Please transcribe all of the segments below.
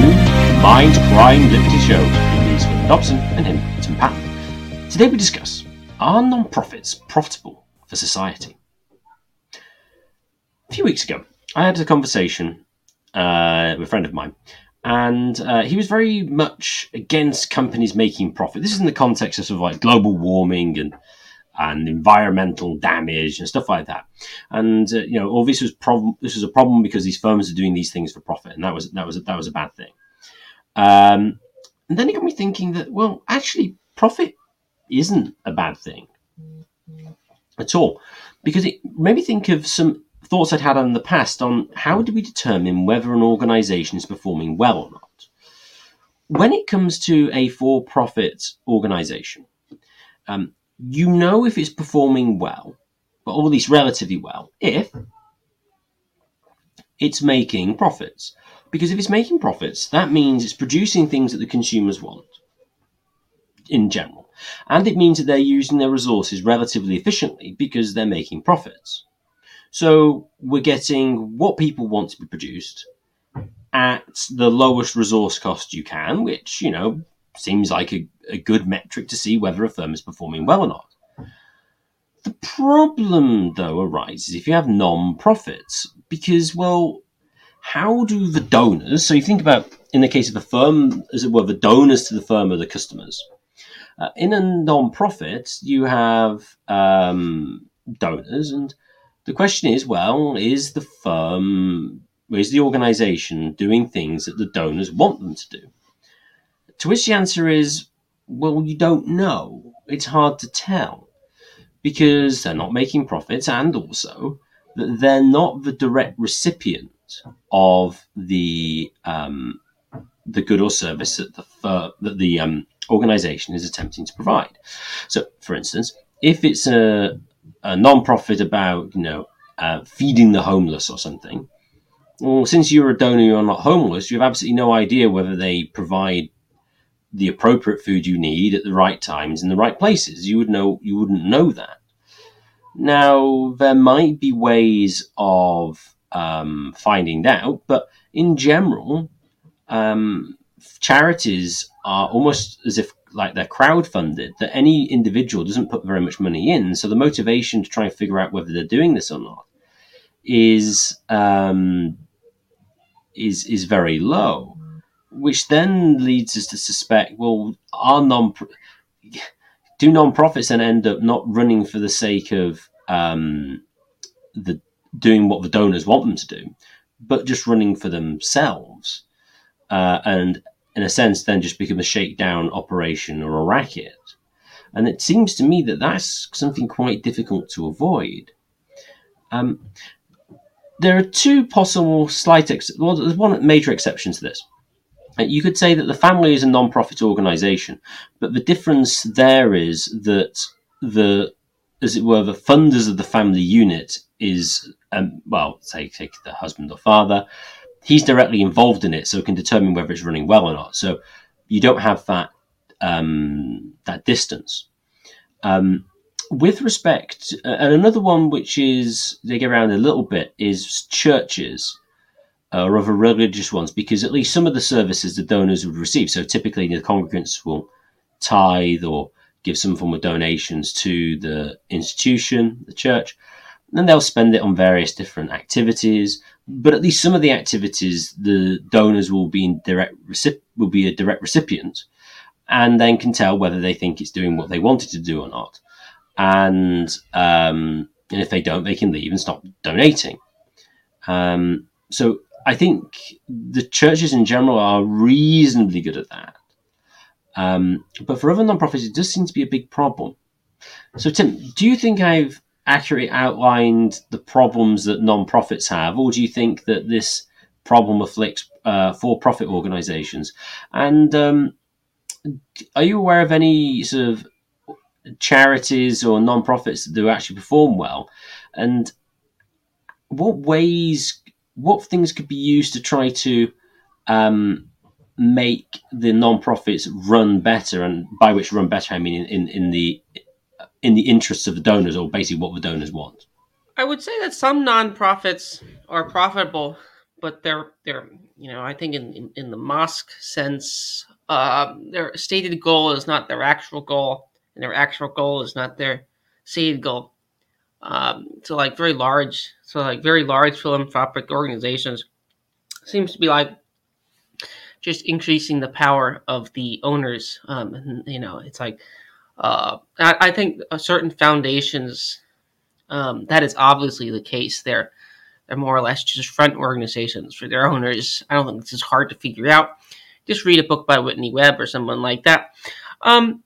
to Combined Crime Liberty Show with me, Scott Dobson, and him, Tim Patton. Today we discuss Are non-profits profitable for society? A few weeks ago, I had a conversation uh, with a friend of mine, and uh, he was very much against companies making profit. This is in the context of sort of like global warming and and environmental damage and stuff like that. And uh, you know, all this was problem. This was a problem because these firms are doing these things for profit, and that was that was that was a bad thing. Um, and then it got me thinking that well, actually, profit isn't a bad thing at all, because it made me think of some thoughts I'd had in the past on how do we determine whether an organisation is performing well or not. When it comes to a for-profit organisation, um, you know if it's performing well, but at least relatively well, if it's making profits. Because if it's making profits, that means it's producing things that the consumers want in general. And it means that they're using their resources relatively efficiently because they're making profits. So we're getting what people want to be produced at the lowest resource cost you can, which, you know, seems like a, a good metric to see whether a firm is performing well or not. The problem, though, arises if you have non profits, because, well, how do the donors, so you think about in the case of a firm, as it were, the donors to the firm are the customers. Uh, in a non profit, you have um, donors, and the question is well, is the firm, is the organization doing things that the donors want them to do? To which the answer is, well, you don't know. It's hard to tell because they're not making profits and also that they're not the direct recipient of the um, the good or service that the that the um, organization is attempting to provide. So, for instance, if it's a, a non-profit about you know uh, feeding the homeless or something, well, since you're a donor, you're not homeless. You have absolutely no idea whether they provide the appropriate food you need at the right times in the right places. You would know you wouldn't know that. Now there might be ways of um, finding out, but in general, um, charities are almost as if like they're crowdfunded. That any individual doesn't put very much money in, so the motivation to try and figure out whether they're doing this or not is um, is is very low which then leads us to suspect well are non do non-profits then end up not running for the sake of um, the doing what the donors want them to do but just running for themselves uh, and in a sense then just become a shakedown operation or a racket? And it seems to me that that's something quite difficult to avoid. Um, there are two possible slight ex- well there's one major exception to this you could say that the family is a non-profit organization, but the difference there is that the, as it were, the funders of the family unit is, um, well, say, take the husband or father. He's directly involved in it, so can determine whether it's running well or not. So you don't have that um, that distance. Um, with respect, uh, and another one which is they get around a little bit is churches uh, or other religious ones, because at least some of the services the donors would receive. So typically, the congregants will tithe or give some form of donations to the institution, the church, and they'll spend it on various different activities. But at least some of the activities, the donors will be in direct will be a direct recipient, and then can tell whether they think it's doing what they wanted to do or not. And um, and if they don't, they can leave and stop donating. Um, so I think the churches in general are reasonably good at that. Um, but for other nonprofits, it does seem to be a big problem. So, Tim, do you think I've accurately outlined the problems that nonprofits have, or do you think that this problem afflicts uh, for-profit organisations? And um, are you aware of any sort of charities or nonprofits that do actually perform well? And what ways what things could be used to try to um, make the non-profits run better, and by which run better, I mean in, in, the in the interests of the donors, or basically what the donors want. I would say that some nonprofits are profitable but they're they're you know I think in in, in the Mosca sense, uh, their stated goal is not their actual goal, and their actual goal is not their stated goal. Um, so like very large, so like very large philanthropic organizations seems to be like just increasing the power of the owners. Um, and, you know, it's like uh, I, I, think certain foundations um, that is obviously the case. They're they're more or less just front organizations for their owners. I don't think this is hard to figure out. Just read a book by Whitney Webb or someone like that. Um,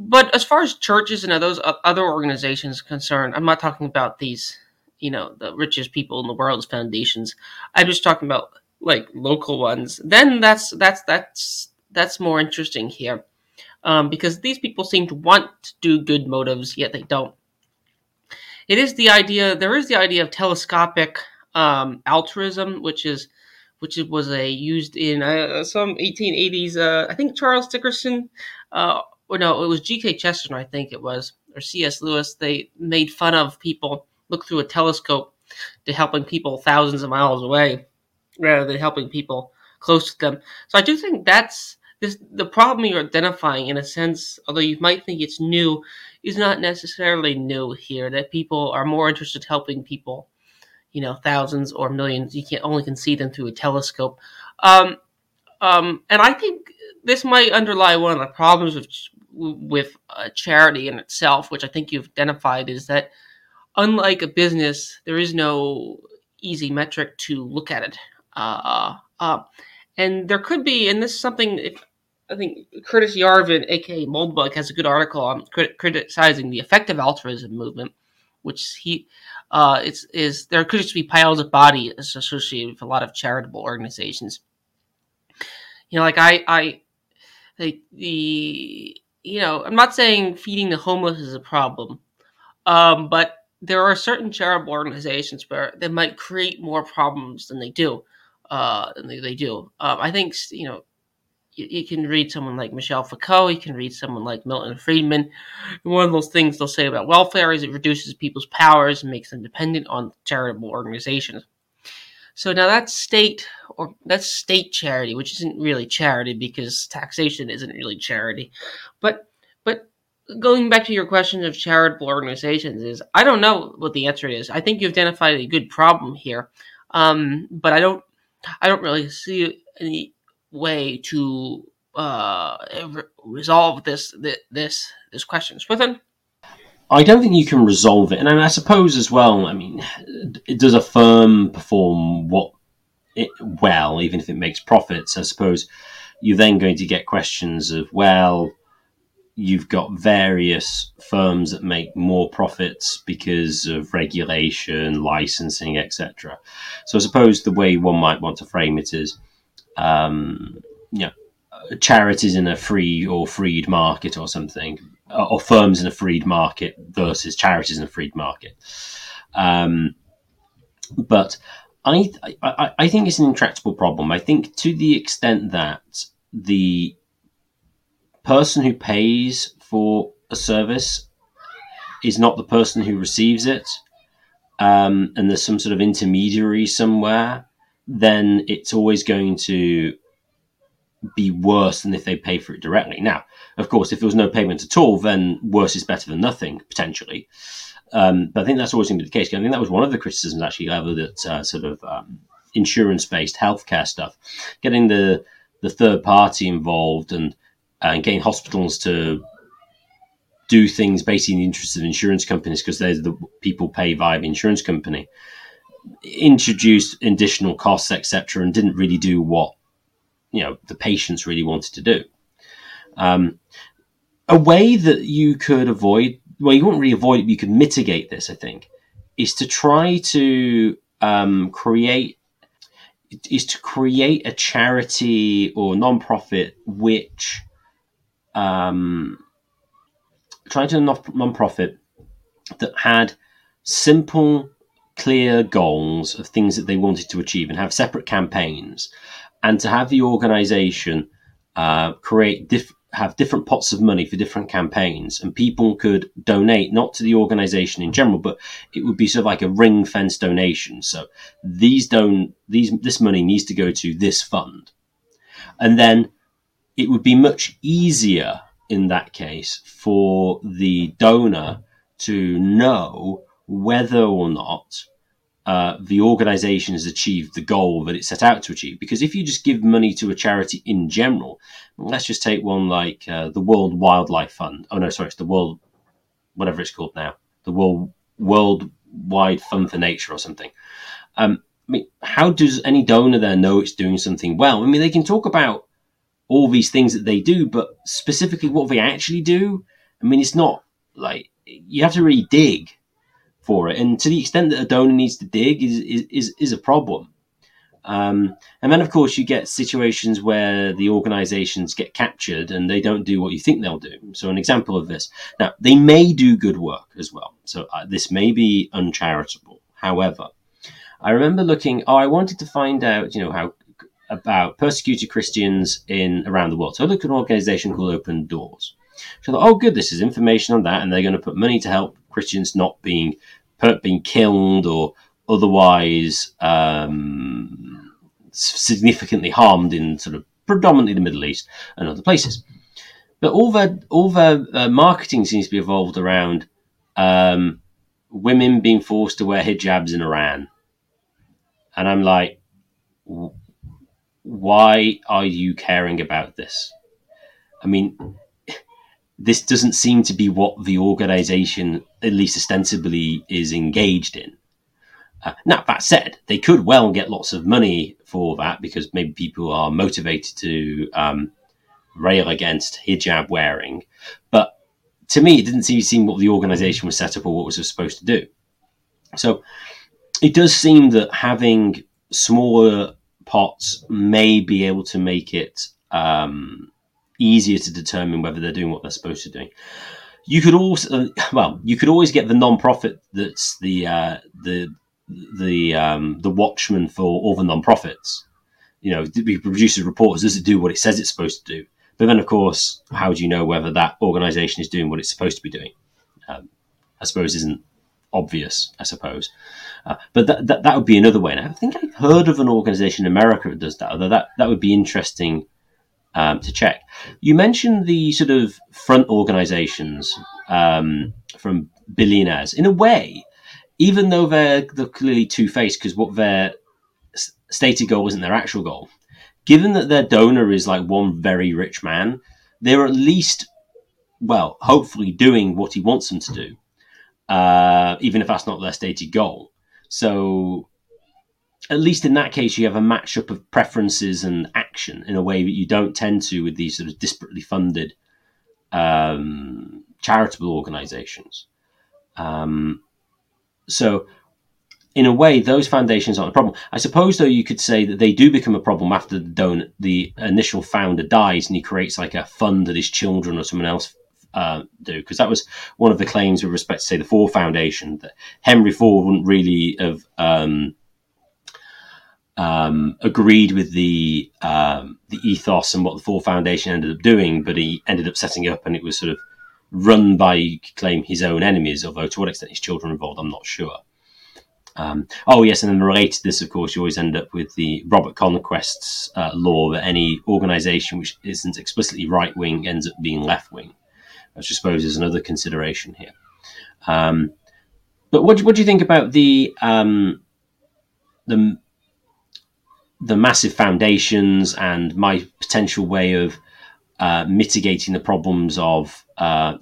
but as far as churches and those other organizations concerned, I'm not talking about these, you know, the richest people in the world's foundations. I'm just talking about like local ones. Then that's that's that's that's more interesting here, um, because these people seem to want to do good motives, yet they don't it is the idea. There is the idea of telescopic um, altruism, which is which was a used in uh, some 1880s. Uh, I think Charles Dickens, uh, or no, it was G.K. Chesterton, I think it was, or C.S. Lewis. They made fun of people look through a telescope to helping people thousands of miles away, rather than helping people close to them. So I do think that's this, the problem you're identifying, in a sense, although you might think it's new, is not necessarily new here. That people are more interested in helping people, you know, thousands or millions. You can only can see them through a telescope. Um, um, and I think this might underlie one of the problems with with uh, charity in itself, which I think you've identified, is that unlike a business, there is no easy metric to look at it. Uh, uh, and there could be, and this is something if I think Curtis Yarvin, aka Moldbug, has a good article on crit- criticizing the effective altruism movement, which he uh, it's is there could just be piles of bodies associated with a lot of charitable organizations. You know, like I, I, like the you know, I'm not saying feeding the homeless is a problem, um, but there are certain charitable organizations where they might create more problems than they do. Uh, than they, they do. Um, I think you know you, you, can read someone like Michel Foucault, you can read someone like Milton Friedman. one of those things they'll say about welfare is it reduces people's powers and makes them dependent on charitable organizations. So now that's state or that's state charity, which isn't really charity because taxation isn't really charity. But but going back to your question of charitable organizations is I don't know what the answer is. I think you've identified a good problem here, um, but I don't I don't really see any way to uh, resolve this this this question. Swithin? I don't think you can resolve it, and I, suppose as well. I mean, does a firm perform what it well, even if it makes profits? I suppose you're then going to get questions of well, you've got various firms that make more profits because of regulation, licensing, etc. So I suppose the way one might want to frame it is um, you know, charities in a free or freed market or something, or firms in a freed market versus charities in a freed market. Um, but I, I, I think it's an intractable problem. I think to the extent that the person who pays for a service is not the person who receives it, um, and there's some sort of intermediary somewhere then it's always going to be worse than if they pay for it directly. Now, of course, if there was no payment at all, then worse is better than nothing potentially. Um, but I think that's always going to be the case. I think that was one of the criticisms actually leveled at uh, sort of um, insurance-based healthcare stuff, getting the the third party involved and and getting hospitals to do things basically in the interest of insurance companies because they're the people pay via the insurance company introduced additional costs, etc., and didn't really do what you know the patients really wanted to do. Um, a way that you could avoid, well, you wouldn't really avoid it, you could mitigate this, I think, is to try to um, create is to create a charity or non-profit which um, trying to non-profit that had simple clear goals of things that they wanted to achieve and have separate campaigns, and to have the organization uh, create diff- have different pots of money for different campaigns, and people could donate not to the organization in general, but it would be sort of like a ring fence donation. So these don't these this money needs to go to this fund, and then it would be much easier in that case for the donor to know whether or not uh, the organization has achieved the goal that it set out to achieve. Because if you just give money to a charity in general, let's just take one like uh, the World Wildlife Fund. Oh no, sorry, it's the World, whatever it's called now, the World Worldwide Fund for Nature or something. Um, I mean, how does any donor there know it's doing something well? I mean, they can talk about all these things that they do, but specifically what they actually do, I mean, it's not like you have to really dig for it. And to the extent that a donor needs to dig is, is, is a problem. Um, and then, of course, you get situations where the organizations get captured and they don't do what you think they'll do. So, an example of this now, they may do good work as well. So, uh, this may be uncharitable. However, I remember looking, oh, I wanted to find out, you know, how about persecuted Christians in around the world. So, I looked at an organization called Open Doors. So, I thought, oh, good, this is information on that, and they're going to put money to help Christians not being being killed or otherwise um, significantly harmed in sort of predominantly the Middle East and other places. But all their all their uh, marketing seems to be evolved around um, women being forced to wear hijabs in Iran, and I'm like, why are you caring about this? I mean, this doesn't seem to be what the organization, at least ostensibly, is engaged in. Uh, now, that said, they could well get lots of money for that because maybe people are motivated to um, rail against hijab wearing. But to me, it didn't seem, what the organization was set up or what was supposed to do. So it does seem that having smaller pots may be able to make it um, easier to determine whether they're doing what they're supposed to do. You could also, well, you could always get the non-profit that's the uh, the the um, the watchman for all the non-profits. You know, produces reports. Does it do what it says it's supposed to do? But then, of course, how do you know whether that organisation is doing what it's supposed to be doing? Um, I suppose isn't obvious. I suppose, uh, but that, that, that would be another way. And I think I've heard of an organisation in America that does that. Although that that would be interesting um, to check. You mentioned the sort of front organisations um, from billionaires. In a way, even though they're, they're clearly two faced because what their stated goal isn't their actual goal, given that their donor is like one very rich man, they're at least, well, hopefully doing what he wants them to do, uh, even if that's not their stated goal. So at least in that case, you have a matchup of preferences and action in a way that you don't tend to with these sort of disparately funded um, charitable organizations. Um, so, in a way, those foundations aren't a problem. I suppose, though, you could say that they do become a problem after the don- the initial founder dies and he creates like a fund that his children or someone else uh, do because that was one of the claims with respect to say the Ford Foundation that Henry Ford wouldn't really have um, um, agreed with the um, the ethos and what the Ford Foundation ended up doing, but he ended up setting up, and it was sort of run by, claim, his own enemies. Although to what extent his children were involved, I'm not sure. Um, oh yes, and then related to this, of course, you always end up with the Robert Conquest's uh, law that any organisation which isn't explicitly right wing ends up being left wing, which I suppose is another consideration here. Um, but what, what do you think about the um, the the massive foundations and my potential way of uh, mitigating the problems of uh,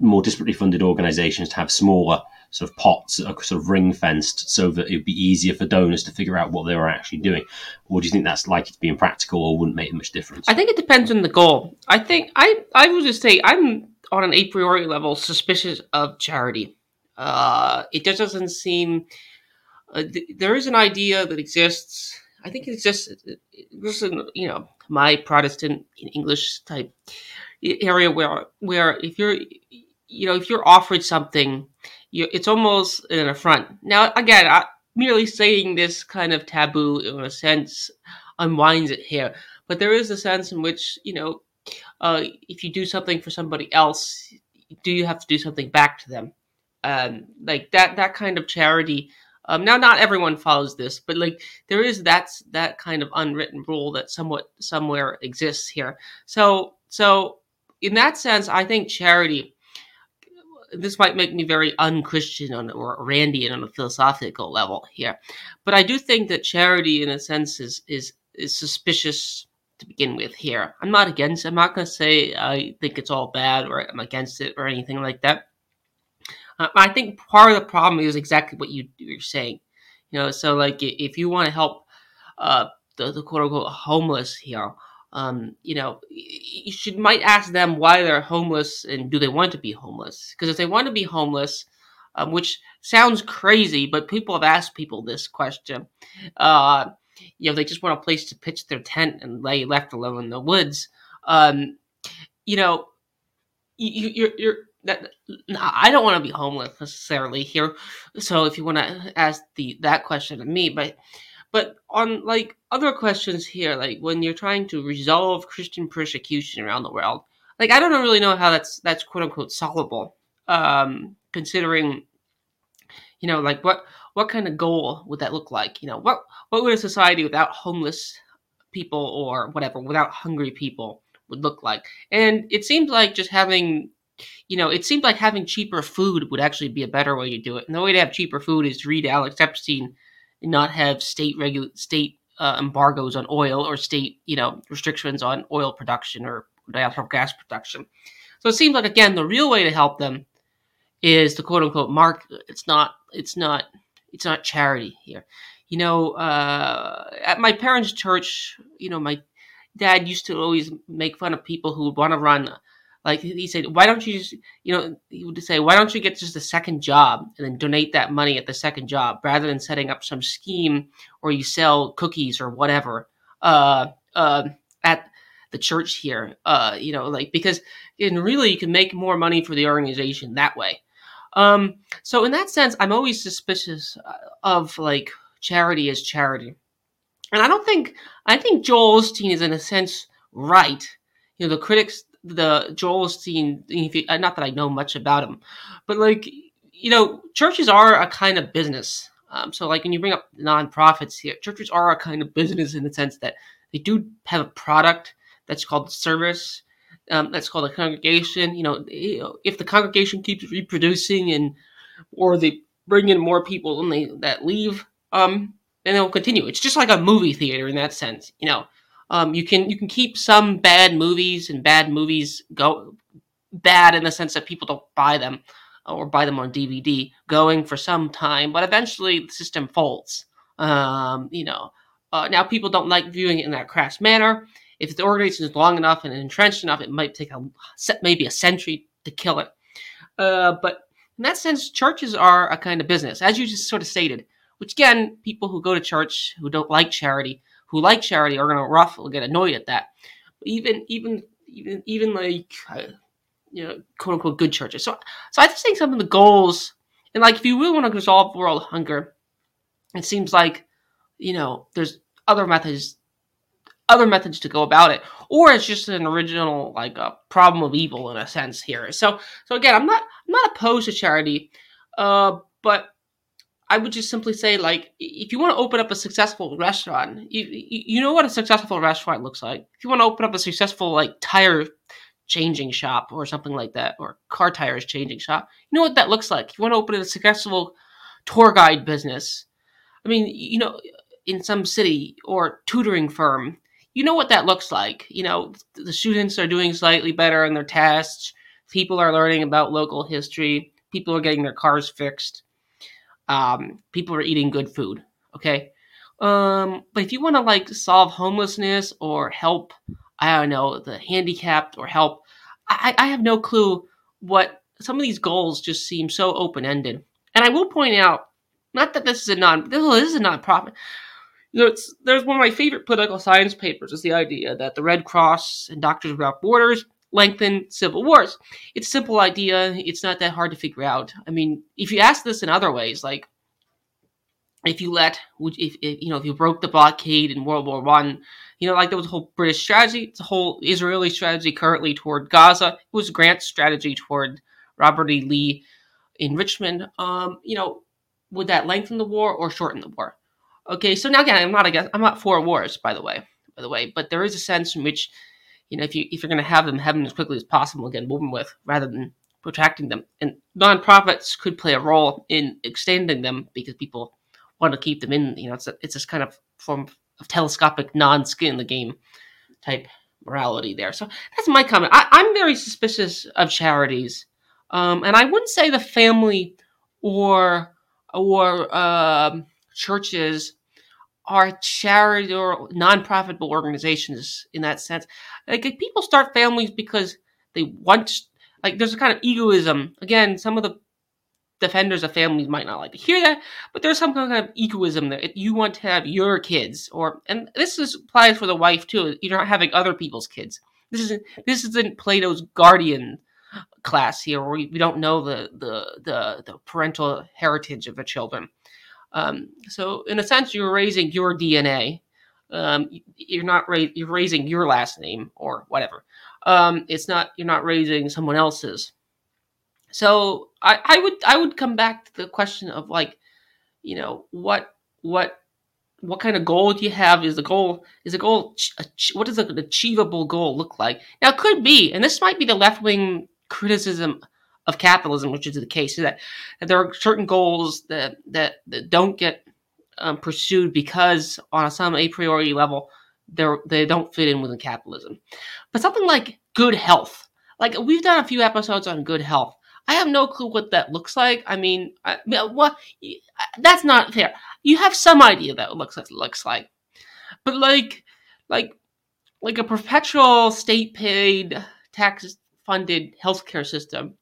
more disparately funded organizations to have smaller sort of pots are sort of ring fenced so that it would be easier for donors to figure out what they were actually doing. Or do you think that's likely to be impractical or wouldn't make much difference? I think it depends on the goal. I think I I would just say I'm on an a priori level suspicious of charity. Uh, it just doesn't seem uh, th- there is an idea that exists I think it's just this is you know my Protestant English type area where where if you're you know if you're offered something, you, it's almost an affront. Now again, I, merely saying this kind of taboo in a sense unwinds it here, but there is a sense in which you know uh, if you do something for somebody else, do you have to do something back to them? Um, like that that kind of charity. Um, now, not everyone follows this, but like there is that that kind of unwritten rule that somewhat somewhere exists here. So so in that sense, I think charity. This might make me very unchristian on, or Randian on a philosophical level here, but I do think that charity, in a sense, is is is suspicious to begin with. Here, I'm not against. I'm not going to say I think it's all bad or I'm against it or anything like that. Uh, I think part of the problem is exactly what you, you're saying. You know, so like if you want to help uh, the, the quote unquote homeless here, um, you know, you should might ask them why they're homeless and do they want to be homeless? Because if they want to be homeless, um, which sounds crazy, but people have asked people this question. Uh, you know, they just want a place to pitch their tent and lay left alone in the woods. Um, you know, you, you're, you're that I don't want to be homeless necessarily here. So if you want to ask the that question to me, but but on like other questions here, like when you're trying to resolve Christian persecution around the world, like I don't really know how that's that's quote unquote solvable. Um, considering, you know, like what what kind of goal would that look like? You know, what what would a society without homeless people or whatever, without hungry people would look like? And it seems like just having you know, it seemed like having cheaper food would actually be a better way to do it. And the way to have cheaper food is to read Alex Epstein and not have state regu- state uh, embargoes on oil or state, you know, restrictions on oil production or natural gas production. So it seems like again the real way to help them is the quote unquote mark. It's not. It's not. It's not charity here. You know, uh, at my parents' church, you know, my dad used to always make fun of people who would want to run like he said, why don't you just, you know, he would say, why don't you get just a second job and then donate that money at the second job rather than setting up some scheme or you sell cookies or whatever uh, uh, at the church here. Uh, you know, like because and really you can make more money for the organization that way. Um, so in that sense, I'm always suspicious uh, of like charity as charity, and I don't think I think Joel Osteen is in a sense right. You know, the critics the Joel Osteen. You, uh, not that I know much about him, but like you know, churches are a kind of business. Um, so like when you bring up nonprofits here, churches are a kind of business in the sense that they do have a product that's called service. Um, that's called a congregation. You know, if the congregation keeps reproducing and or they bring in more people than they that leave, um, then they'll continue. It's just like a movie theater in that sense. You know, um, you can you can keep some bad movies and bad movies go bad in the sense that people don't buy them or buy them on DVD going for some time, but eventually the system folds. Um, you know, uh, now people don't like viewing it in that crass manner. If the organization is long enough and entrenched enough, it might take a maybe a century to kill it. Uh, but in that sense, churches are a kind of business, as you just sort of stated. Which again, people who go to church who don't like charity who like charity are going to will get annoyed at that. Even even even even like uh, you know quote unquote good churches. So so I just think some of the goals and like if you really want to resolve world hunger, it seems like you know there's other methods other methods to go about it or it's just an original like a problem of evil in a sense here so so again i'm not i'm not opposed to charity uh but I would just simply say, like, if you want to open up a successful restaurant, you, you know what a successful restaurant looks like. If you want to open up a successful, like, tire changing shop or something like that, or car tires changing shop, you know what that looks like. If you want to open a successful tour guide business, I mean, you know, in some city or tutoring firm, you know what that looks like. You know, the students are doing slightly better on their tests, people are learning about local history, people are getting their cars fixed um, people are eating good food. Okay. Um, but if you want to like solve homelessness or help, I don't know, the handicapped or help, I, I have no clue what some of these goals just seem so open ended. And I will point out, not that this is a non, this is a nonprofit. You know, it's, there's one of my favorite political science papers is the idea that the Red Cross and Doctors Without Borders lengthen civil wars. It's a simple idea. It's not that hard to figure out. I mean, if you ask this in other ways, like if you let, if, if you know, if you broke the blockade in World War One, you know, like there was a whole British strategy, a whole Israeli strategy currently toward Gaza. It was Grant's strategy toward Robert E. Lee in Richmond. Um, you know, would that lengthen the war or shorten the war? Okay, so now again, I'm not against, I'm not for wars, by the way, by the way, but there is a sense in which, you know, if you if you're going to have them, have them as quickly as possible, again, moving with rather than protracting them, and nonprofits could play a role in extending them because people want to keep them in. You know, it's a, it's this kind of form of telescopic non-skin in the game type morality there. So that's my comment. I, am very suspicious of charities, um, and I wouldn't say the family or or uh, churches are charity or non-profitable organizations in that sense. Like people start families because they want, like there's a kind of egoism. Again, some of the defenders of families might not like to hear that, but there's some kind of egoism that you want to have your kids, or and this is, applies for the wife too. You're not having other people's kids. This isn't this isn't Plato's guardian class here, where we, we don't know the, the the the parental heritage of the children. Um, so in a sense, you're raising your DNA. Um, you're not ra- you're raising your last name or whatever. Um, it's not you're not raising someone else's. So I, I would I would come back to the question of like, you know, what what what kind of goal do you have? Is the goal is the goal what does an achievable goal look like? Now it could be, and this might be the left wing criticism of capitalism, which is the case, is that, that there are certain goals that that, that don't get um, pursued because on some a priori level they they don't fit in within capitalism. But something like good health, like we've done a few episodes on good health. I have no clue what that looks like. I mean, I, that's not fair. You have some idea that looks like looks like, but like, like, like a perpetual state-paid, tax-funded healthcare system.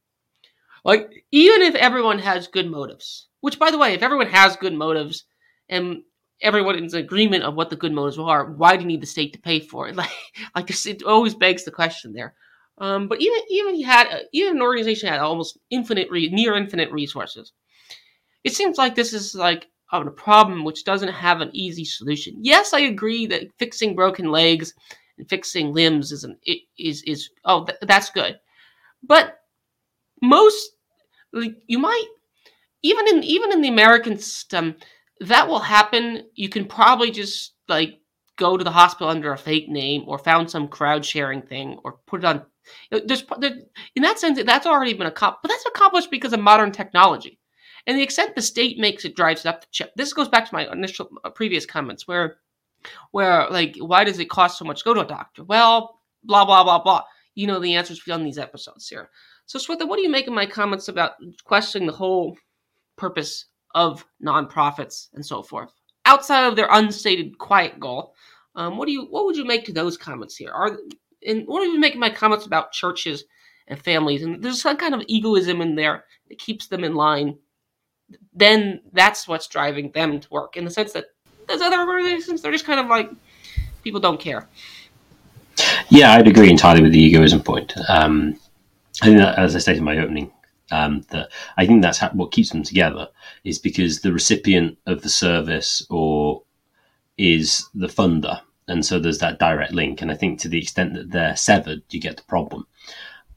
Like, even if everyone has good motives, which, by the way, if everyone has good motives and everyone is in agreement of what the good motives are, why do you need the state to pay for it? Like, like it always begs the question there. Um, but even even he had even an organization had almost infinite, re- near infinite resources. It seems like this is like a problem which doesn't have an easy solution. Yes, I agree that fixing broken legs and fixing limbs is an, is is oh th- that's good, but most like, you might even in even in the American system that will happen. You can probably just like go to the hospital under a fake name or found some crowd sharing thing or put it on there's, there, in that sense, that's already been accomplished, but that's accomplished because of modern technology. And the extent the state makes it drives it up the chip. This goes back to my initial uh, previous comments, where, where like, why does it cost so much to go to a doctor? Well, blah blah blah blah. You know the answers on these episodes here. So, Swetha, what do you make of my comments about questioning the whole purpose of nonprofits and so forth outside of their unstated quiet goal? Um, what do you what would you make to those comments here? Are and one of you making my comments about churches and families, and there's some kind of egoism in there that keeps them in line. Then that's what's driving them to work in the sense that there's other organizations they're just kind of like people don't care. Yeah, I'd agree entirely with the egoism point. Um, I think that, as I stated in my opening, um, that I think that's what keeps them together is because the recipient of the service or is the funder and so there's that direct link. And I think to the extent that they're severed, you get the problem.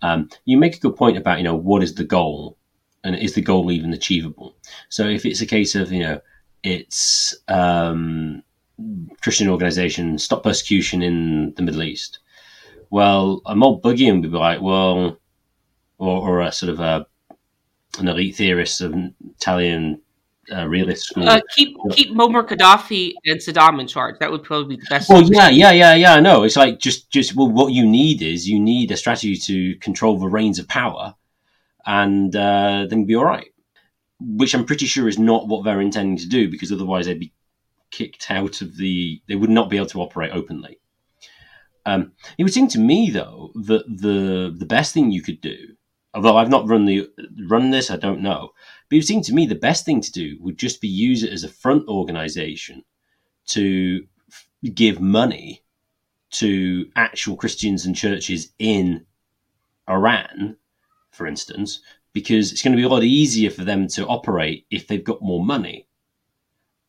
Um, you make a good point about you know what is the goal, and is the goal even achievable? So if it's a case of you know it's um, Christian organization stop persecution in the Middle East, well, a mob and would be like, well, or, or a sort of a an elite theorist of Italian uh, realist school. Uh, keep keep Muammar Gaddafi and Saddam in charge. That would probably be the best. Well, yeah, yeah, yeah, yeah. No, it's like just just well, what you need is you need a strategy to control the reins of power, and uh, then be all right. Which I'm pretty sure is not what they're intending to do, because otherwise they'd be kicked out of the. They would not be able to operate openly. Um, it would seem to me, though, that the the best thing you could do, although I've not run the run this, I don't know but it seemed to me the best thing to do would just be use it as a front organization to f- give money to actual Christians and churches in Iran, for instance, because it's going to be a lot easier for them to operate if they've got more money.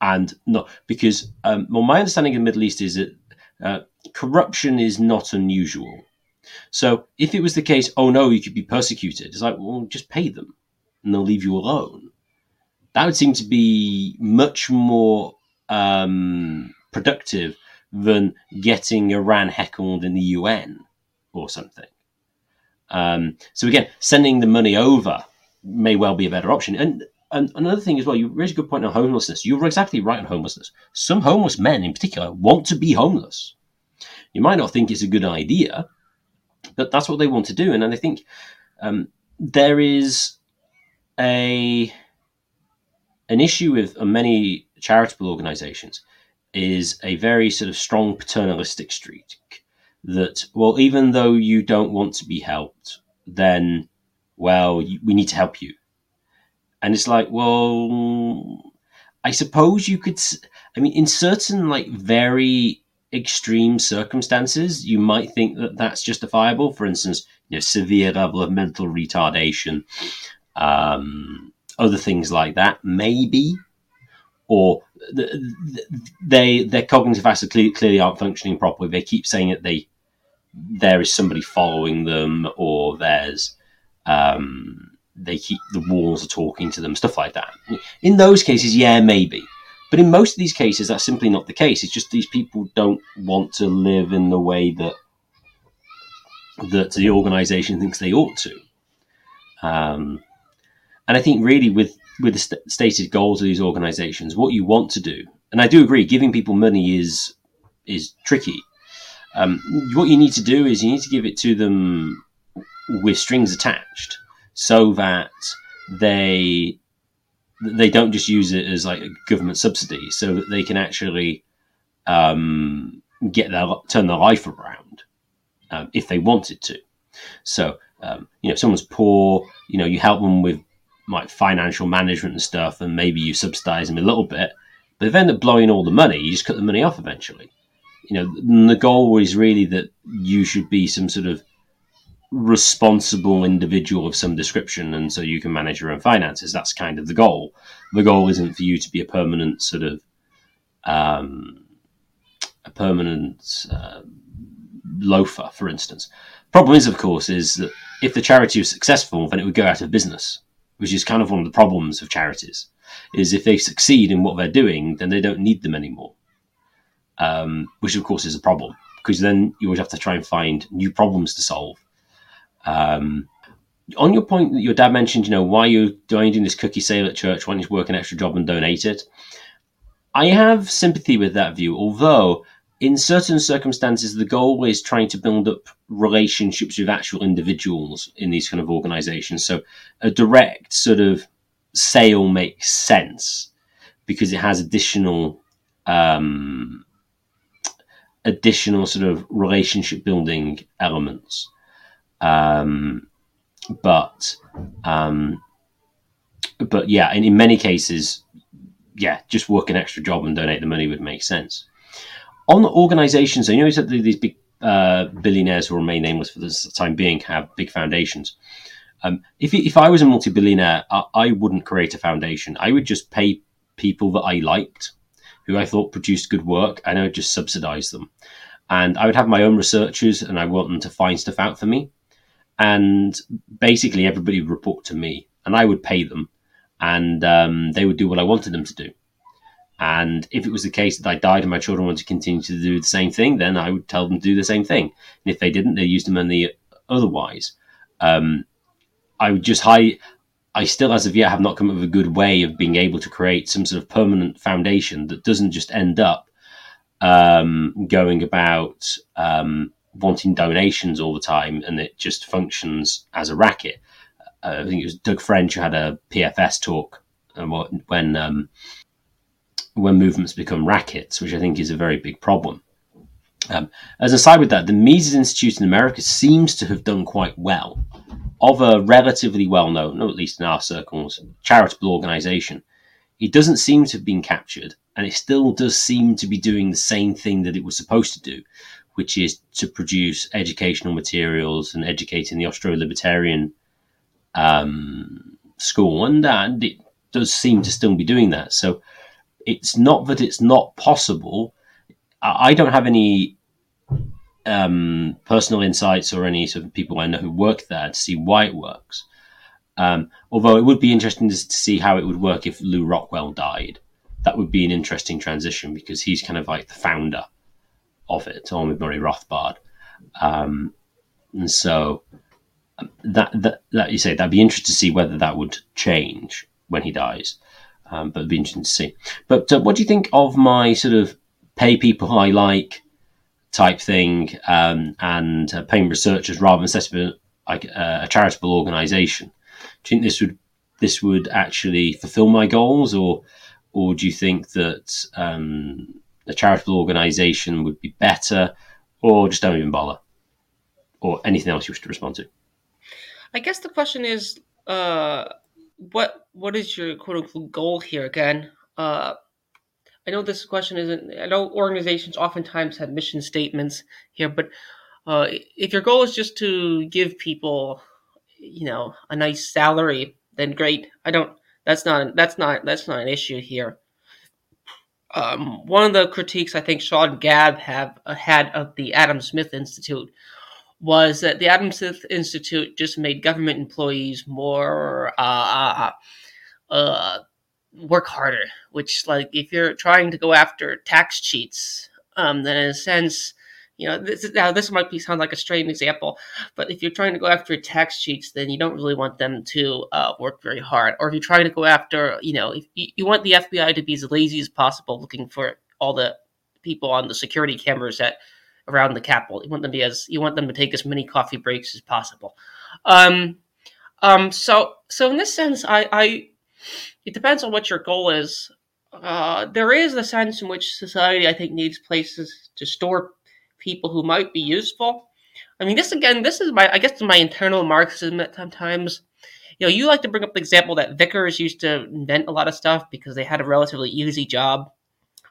and not because um, well, my understanding of the Middle East is that uh, corruption is not unusual. So if it was the case, oh no, you could be persecuted. It's like, well, just pay them, and they'll leave you alone. That would seem to be much more um, productive than getting Iran heckled in the UN or something. Um, so again, sending the money over may well be a better option. And, and another thing as well, you raise a good point on homelessness. You're exactly right on homelessness. Some homeless men, in particular, want to be homeless. You might not think it's a good idea, but that's what they want to do. And, and I think um, there is a an issue with many charitable organisations is a very sort of strong paternalistic streak that, well, even though you don't want to be helped, then, well, we need to help you. And it's like, well, I suppose you could, I mean, in certain like very extreme circumstances, you might think that that's justifiable. For instance, you know, severe level of mental retardation, um, other things like that, maybe, or they their cognitive faculties clearly aren't functioning properly. They keep saying that they there is somebody following them, or there's um, they keep the walls are talking to them, stuff like that. In those cases, yeah, maybe. But in most of these cases, that's simply not the case. It's just these people don't want to live in the way that that the organisation thinks they ought to. Um, and I think really with with the st- stated goals of these organisations, what you want to do, and I do agree, giving people money is is tricky. Um, what you need to do is you need to give it to them with strings attached, so that they they don't just use it as like a government subsidy, so that they can actually um, get their turn their life around um, if they wanted to. So um, you know, if someone's poor, you know, you help them with like financial management and stuff, and maybe you subsidize them a little bit. But if they end up blowing all the money, you just cut the money off eventually. You know, the goal is really that you should be some sort of responsible individual of some description, and so you can manage your own finances. That's kind of the goal. The goal isn't for you to be a permanent sort of um, a permanent uh, loafer, for instance. Problem is, of course, is that if the charity was successful, then it would go out of business which is kind of one of the problems of charities, is if they succeed in what they're doing, then they don't need them anymore. Um, which of course is a problem because then you always have to try and find new problems to solve. Um, on your point that your dad mentioned, you know, why you're doing this cookie sale at church? Why don't you work an extra job and donate it? I have sympathy with that view, although in certain circumstances, the goal is trying to build up relationships with actual individuals in these kind of organizations. So a direct sort of sale makes sense because it has additional um, additional sort of relationship building elements. Um, but um, but yeah, in, in many cases, yeah, just work an extra job and donate the money would make sense on organizations, you know, you said these big uh, billionaires who remain nameless for the time being have big foundations. Um, if, if I was a multi billionaire, I, I, wouldn't create a foundation. I would just pay people that I liked, who I thought produced good work, and I would just subsidize them. And I would have my own researchers, and I want them to find stuff out for me. And basically, everybody would report to me, and I would pay them, and um, they would do what I wanted them to do. And if it was the case that I died and my children wanted to continue to do the same thing, then I would tell them to do the same thing. And if they didn't, they used the money otherwise. Um, I would just hide. I still, as of yet, have not come up with a good way of being able to create some sort of permanent foundation that doesn't just end up um, going about um, wanting donations all the time and it just functions as a racket. Uh, I think it was Doug French who had a PFS talk uh, when um, when movements become rackets, which I think is a very big problem. Um, as a side with that, the Mises Institute in America seems to have done quite well. Of a relatively well known, or at least in our circles, charitable organization, it doesn't seem to have been captured, and it still does seem to be doing the same thing that it was supposed to do, which is to produce educational materials and educating the Austro libertarian um, school. And, and it does seem to still be doing that. So it's not that it's not possible. I, I don't have any um, personal insights or any sort of people I know who work there to see why it works. Um, although it would be interesting to, to see how it would work if Lew Rockwell died. That would be an interesting transition because he's kind of like the founder of it, along with Murray Rothbard. Um, and so um, that, that, that you say that'd be interesting to see whether that would change when he dies. Um, but it'd be interesting to see. But uh, what do you think of my sort of pay people I like type thing um, and uh, paying researchers rather than setting up like uh, a charitable organisation? Do you think this would this would actually fulfil my goals, or or do you think that um, a charitable organisation would be better, or just don't even bother, or anything else you wish to respond to? I guess the question is, uh, what what is your quote unquote goal here again? Uh, I know this question isn't. I know organizations oftentimes have mission statements here, but uh, if your goal is just to give people, you know, a nice salary, then great. I don't. That's not. That's not. That's not an issue here. Um, one of the critiques I think Sean Gabb have uh, had of the Adam Smith Institute was that the Adam Smith Institute just made government employees more uh, uh, work harder. Which, like, if you're trying to go after tax cheats, um, then in a sense, you know, this, now this might be sound like a strange example, but if you're trying to go after tax cheats, then you don't really want them to uh, work very hard. Or if you're trying to go after, you know, if you, you want the FBI to be as lazy as possible, looking for all the people on the security cameras that around the Capitol. You want them to be as you want them to take as many coffee breaks as possible. Um, um, so so in this sense, I, I it depends on what your goal is. Uh, there is a sense in which society, I think, needs places to store people who might be useful. I mean, this again, this is my, I guess, my internal Marxism at times. You know, you like to bring up the example that vicars used to invent a lot of stuff because they had a relatively easy job.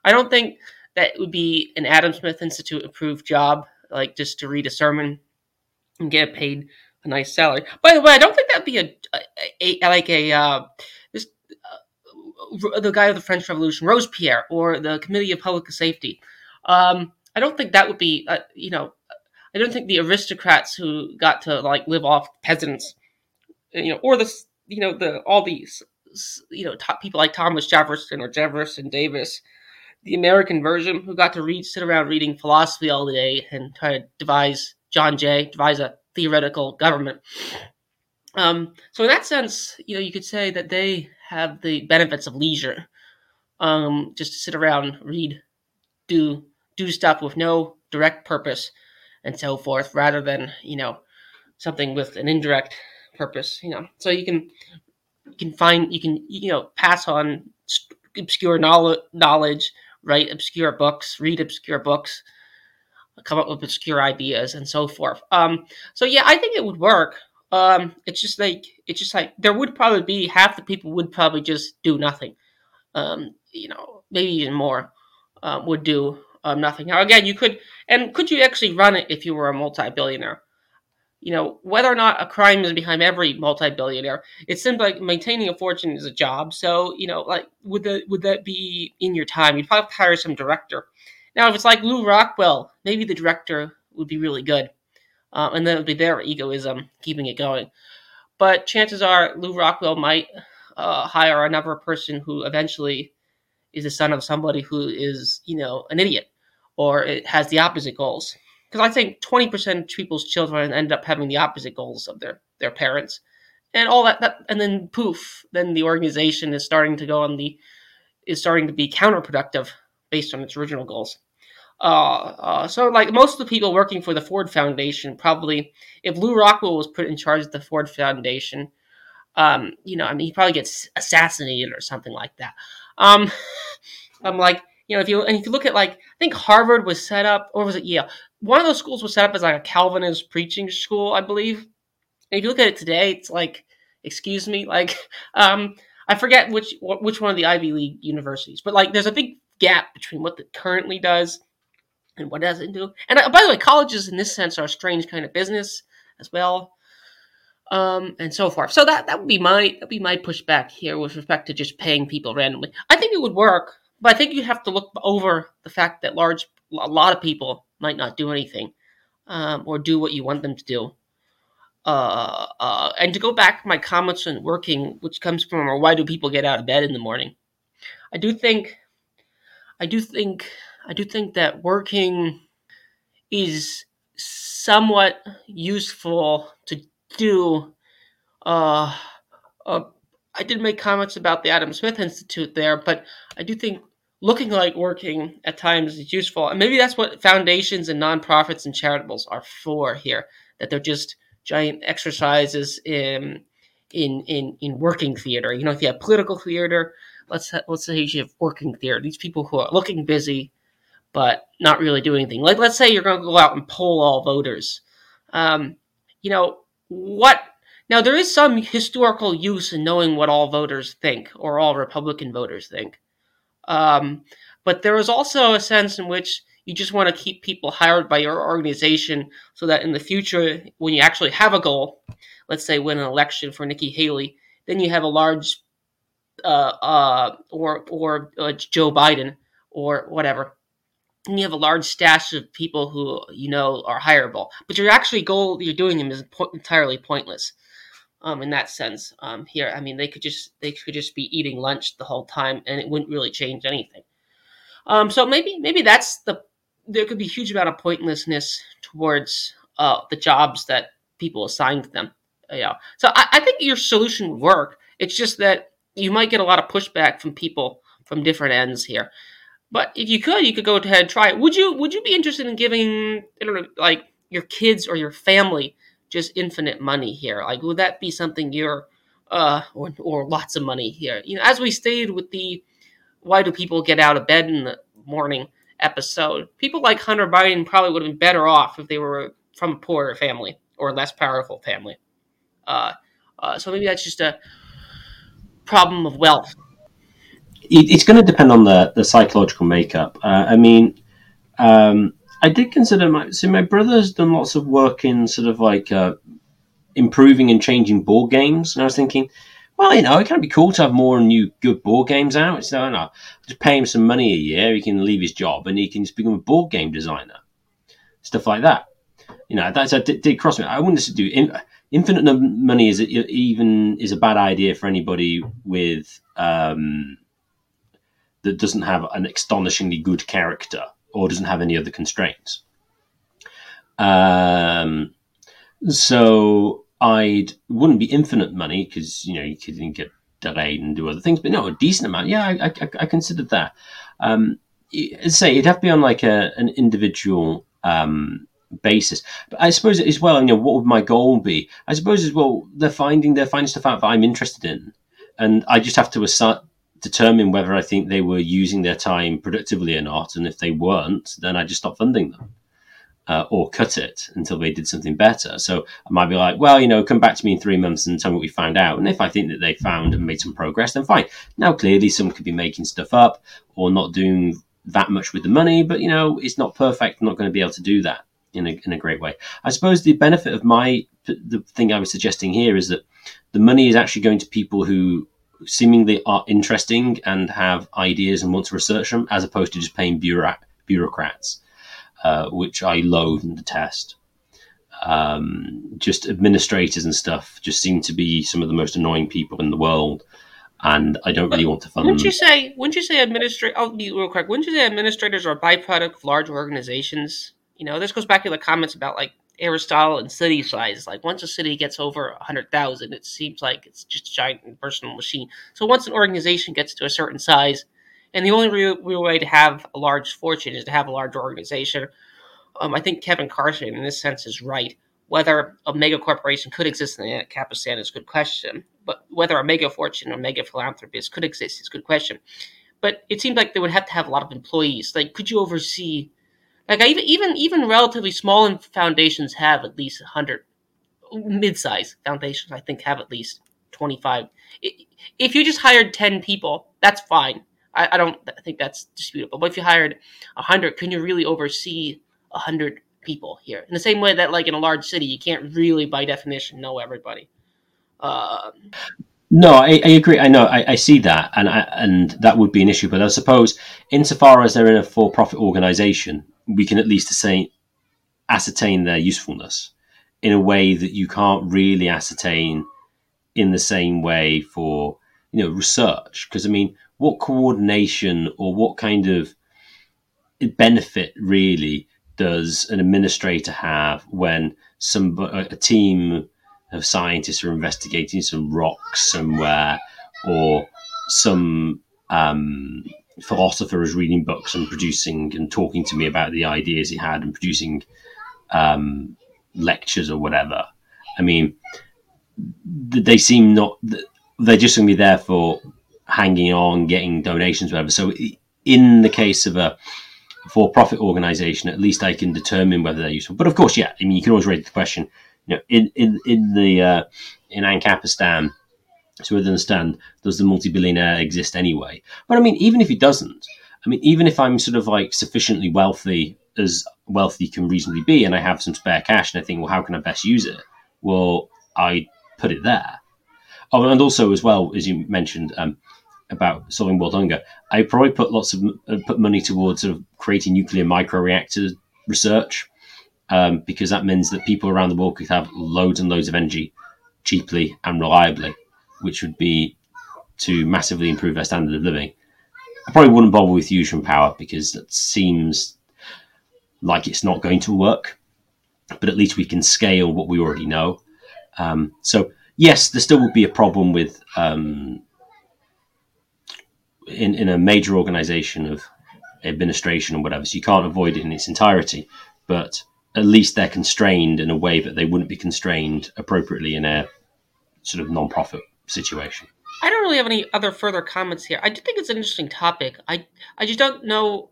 I don't think that would be an Adam Smith Institute approved job, like just to read a sermon and get paid a nice salary. By the way, I don't think that'd be a, a, a like a uh, this uh, the guy of the French Revolution, Robespierre, or the Committee of Public Safety. Um, I don't think that would be, uh, you know, I don't think the aristocrats who got to like live off peasants, you know, or the you know the all these you know top people like Thomas Jefferson or Jefferson Davis the American version who got to read, sit around reading philosophy all day and try to devise John Jay, devise a theoretical government. Um, so in that sense, you know, you could say that they have the benefits of leisure, um, just to sit around, read, do do stuff with no direct purpose, and so forth, rather than you know something with an indirect purpose. You know, so you can you can find you can you know pass on obscure knowledge write obscure books, read obscure books, come up with obscure ideas, and so forth. Um, so yeah, I think it would work. Um, it's just like it's just like there would probably be half the people would probably just do nothing. Um, you know, maybe even more um, would do um, nothing. Now again, you could and could you actually run it if you were a multi-billionaire? you know, whether or not a crime is behind every multi-billionaire, it seems like maintaining a fortune is a job. So, you know, like would that would that be in your time? You'd probably hire some director. Now, if it's like Lew Rockwell, maybe the director would be really good, uh, and then it would be their egoism keeping it going. But chances are, Lew Rockwell might uh, hire another person who eventually is the son of somebody who is, you know, an idiot or it has the opposite goals because I think 20% of people's children end up having the opposite goals of their, their parents. And all that, that, and then poof, then the organization is starting to go on the, is starting to be counterproductive based on its original goals. Uh, uh, so, like most of the people working for the Ford Foundation, probably if Lew Rockwell was put in charge of the Ford Foundation, um, you know, I mean, he probably gets assassinated or something like that. Um, I'm like, you know, if you and if you look at like, I think Harvard was set up, or was it Yale? one of those schools was set up as like a Calvinist preaching school, I believe. And if you look at it today, it's like, excuse me, like, um, I forget which which one of the Ivy League universities, but like, there's a big gap between what it currently does and what doesn't do. And uh, by the way, colleges in this sense are a strange kind of business as well, um, and so forth. So that that would be my that would be my pushback here with respect to just paying people randomly. I think it would work. But I think you have to look over the fact that large a lot of people might not do anything um, or do what you want them to do. Uh, uh, and to go back my comments on working, which comes from or why do people get out of bed in the morning? I do think, I do think, I do think that working is somewhat useful to do. Uh, uh, I did make comments about the Adam Smith Institute there, but I do think looking like working at times is useful. And maybe that's what foundations and nonprofits and charitables are for here, that they're just giant exercises in in in, in working theater. You know, if you have political theater, let's let's say you have working theater. These people who are looking busy but not really doing anything. Like let's say you're going to go out and poll all voters. Um, you know what? Now there is some historical use in knowing what all voters think or all Republican voters think. Um, but there is also a sense in which you just want to keep people hired by your organization so that in the future, when you actually have a goal, let's say win an election for Nikki Haley, then you have a large, uh, uh, or or uh, Joe Biden or whatever, and you have a large stash of people who you know are hireable. But your actually goal you're doing them is po- entirely pointless. Um, in that sense, um, here, I mean, they could just they could just be eating lunch the whole time, and it wouldn't really change anything. Um, so maybe maybe that's the there could be a huge amount of pointlessness towards uh, the jobs that people assign to them. Yeah. So I, I think your solution would work. It's just that you might get a lot of pushback from people from different ends here. But if you could, you could go ahead and try it. Would you Would you be interested in giving I don't know, like your kids or your family just infinite money here? Like, would that be something you're uh or or lots of money here? You know, as we stated with the why do people get out of bed in the morning? episode. People like Hunter Biden probably would have been better off if they were from a poorer family or less powerful family. Uh, uh, so maybe that's just a problem of wealth. It's going to depend on the, the psychological makeup. Uh, I mean, um, I did consider my so my brother's done lots of work in sort of like uh, improving and changing board games, and I was thinking, well, you know, it can be cool to have more new good board games out. So, no, just pay him some money a year. He can leave his job and he can just become a board game designer, stuff like that. You know, that's a did, did cross me. I wouldn't just do in, infinite money is even is a bad idea for anybody with um, that doesn't have an astonishingly good character or doesn't have any other constraints. Um, so I'd wouldn't be infinite money because you know you could get delayed and do other things, but no, a decent amount. Yeah, I, I, I considered that. Um, say it'd have to be on like a, an individual um, basis. But I suppose as well, you know, what would my goal be? I suppose as well, they're finding they're finding stuff out that I'm interested in, and I just have to assign, determine whether I think they were using their time productively or not, and if they weren't, then I just stop funding them uh, or cut it until they did something better. So I might be like, well, you know, come back to me in three months and tell me what we found out. And if I think that they found and made some progress, then fine. Now, clearly, some could be making stuff up or not doing that much with the money, but you know, it's not perfect. I'm not going to be able to do that in a, in a great way. I suppose the benefit of my the thing I was suggesting here is that the money is actually going to people who seemingly are interesting and have ideas and want to research them, as opposed to just paying bureaucrat, bureaucrats uh, which I loathe and detest. Um, just administrators and stuff just seem to be some of the most annoying people in the world, and I don't really want to fund wouldn't them. you say? Wouldn't you say administrators? I'll be real quick. Wouldn't you say administrators are a byproduct of large organizations? You know, this goes back to the comments about like Aristotle and city size. Like once a city gets over a hundred thousand, it seems like it's just a giant personal machine. So once an organization gets to a certain size, and the only real, real way to have a large fortune is to have a large organization. Um, I think Kevin Carson, in this sense, is right. Whether a mega corporation could exist in the Ancapistan is a good question. But whether a mega fortune or mega philanthropist could exist is a good question. But it seems like they would have to have a lot of employees. Like, could you oversee? Like, even even even relatively small foundations have at least hundred. Mid-size foundations, I think, have at least twenty-five. If you just hired ten people, that's fine I, I don't think that's disputable. But if you hired a hundred, can you really oversee a hundred people here? In the same way that, like in a large city, you can't really, by definition, know everybody. Uh, No, I, I agree. I know. I, I see that, and I, and that would be an issue. But I suppose, insofar as they're in a for-profit organisation, we can at least say, ascertain their usefulness in a way that you can't really ascertain in the same way for you know research. Because I mean, what coordination or what kind of benefit really does an administrator have when some a team of scientists are investigating some rocks somewhere, or some um, philosopher is reading books and producing and talking to me about the ideas he had and producing um, lectures or whatever. I mean, they seem not. They're just going to be there for hanging on, getting donations, whatever. So, in the case of a for-profit organization, at least I can determine whether they're useful. But of course, yeah, I mean, you can always raise the question you know, in in in the uh, in Ancapistan, so understand does the multi-billionaire exist anyway? But I mean, even if he doesn't, I mean, even if I'm sort of like sufficiently wealthy as wealthy can reasonably be, and I have some spare cash, and I think, well, how can I best use it? Well, I put it there. Oh, and also as well as you mentioned um, about solving world hunger, I probably put lots of uh, put money towards sort of creating nuclear microreactor research um, because that means that people around the world could have loads and loads of energy cheaply and reliably, which would be to massively improve their standard of living. I probably wouldn't bother with fusion power because that seems like it's not going to work, but at least we can scale what we already know. Um, so, yes, there still would be a problem with um, in, in a major organization of administration or whatever, so you can't avoid it in its entirety. But at least they're constrained in a way that they wouldn't be constrained appropriately in a sort of non-profit situation. I don't really have any other further comments here. I do think it's an interesting topic. I I just don't know.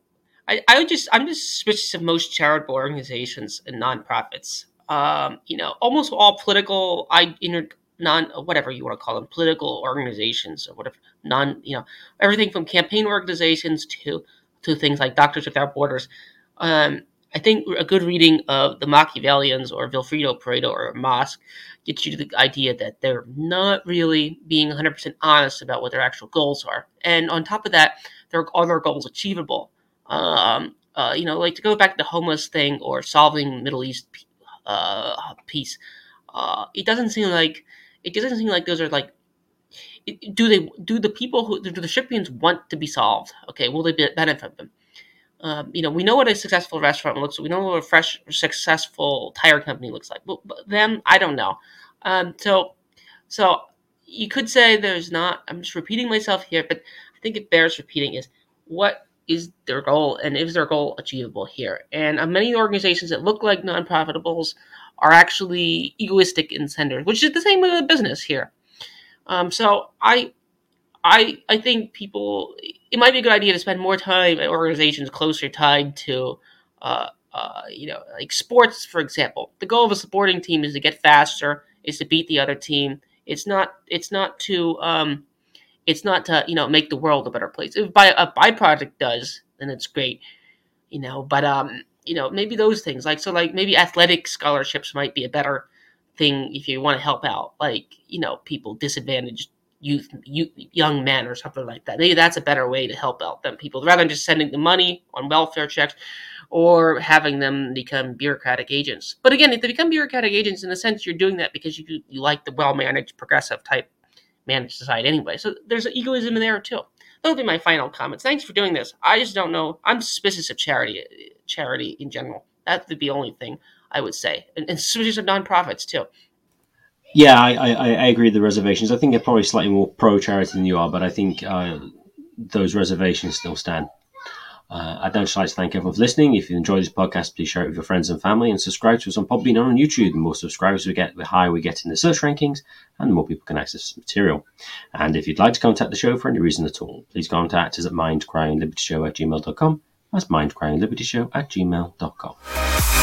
I, I would just I'm just suspicious of most charitable organizations and nonprofits. Um, you know, almost all political, I inter, non whatever you want to call them, political organizations or whatever non you know everything from campaign organizations to to things like Doctors Without Borders. Um, I think a good reading of the Machiavellians or Vilfredo Pareto or Mosca gets you to the idea that they're not really being 100% honest about what their actual goals are. And on top of that, are other goals achievable. Um, uh, you know, like to go back to the homeless thing or solving Middle East uh, peace. Uh, it doesn't seem like it doesn't seem like those are like. Do they do the people who do the recipients want to be solved? Okay, will they benefit them? Um, you know, we know what a successful restaurant looks like. We know what a fresh, successful tire company looks like. But, but them, I don't know. Um, so, so you could say there's not. I'm just repeating myself here, but I think it bears repeating. Is what is their goal, and is their goal achievable here? And uh, many organizations that look like non-profitables are actually egoistic in centers, which is the same with a business here. Um, so I I I think people it might be a good idea to spend more time at organizations closer tied to uh, uh, you know like sports for example. The goal of a sporting team is to get faster, is to beat the other team. It's not it's not to um, it's not to you know make the world a better place. If by a byproduct does, then it's great, you know. But um, you know maybe those things like so like maybe athletic scholarships might be a better thing if you want to help out like you know people disadvantaged youth, youth, young men or something like that. Maybe that's a better way to help out them people rather than just sending the money on welfare checks or having them become bureaucratic agents. But again, if they become bureaucratic agents, in a sense, you're doing that because you, you like the well managed, progressive type managed society anyway. So there's egoism in there too. Those will be my final comments. Thanks for doing this. I just don't know. I'm suspicious of charity, charity in general. That would be the only thing I would say, and, and suspicious of nonprofits too. Yeah, I, I, I agree with the reservations. I think you're probably slightly more pro charity than you are, but I think uh, those reservations still stand. Uh, I'd just like to thank everyone for listening. If you enjoyed this podcast, please share it with your friends and family and subscribe to us on Podbean or on YouTube. The more subscribers we get, the higher we get in the search rankings and the more people can access this material. And if you'd like to contact the show for any reason at all, please contact us at mindcrimelibertyshow at gmail.com. That's mindcrimelibertyshow at gmail.com.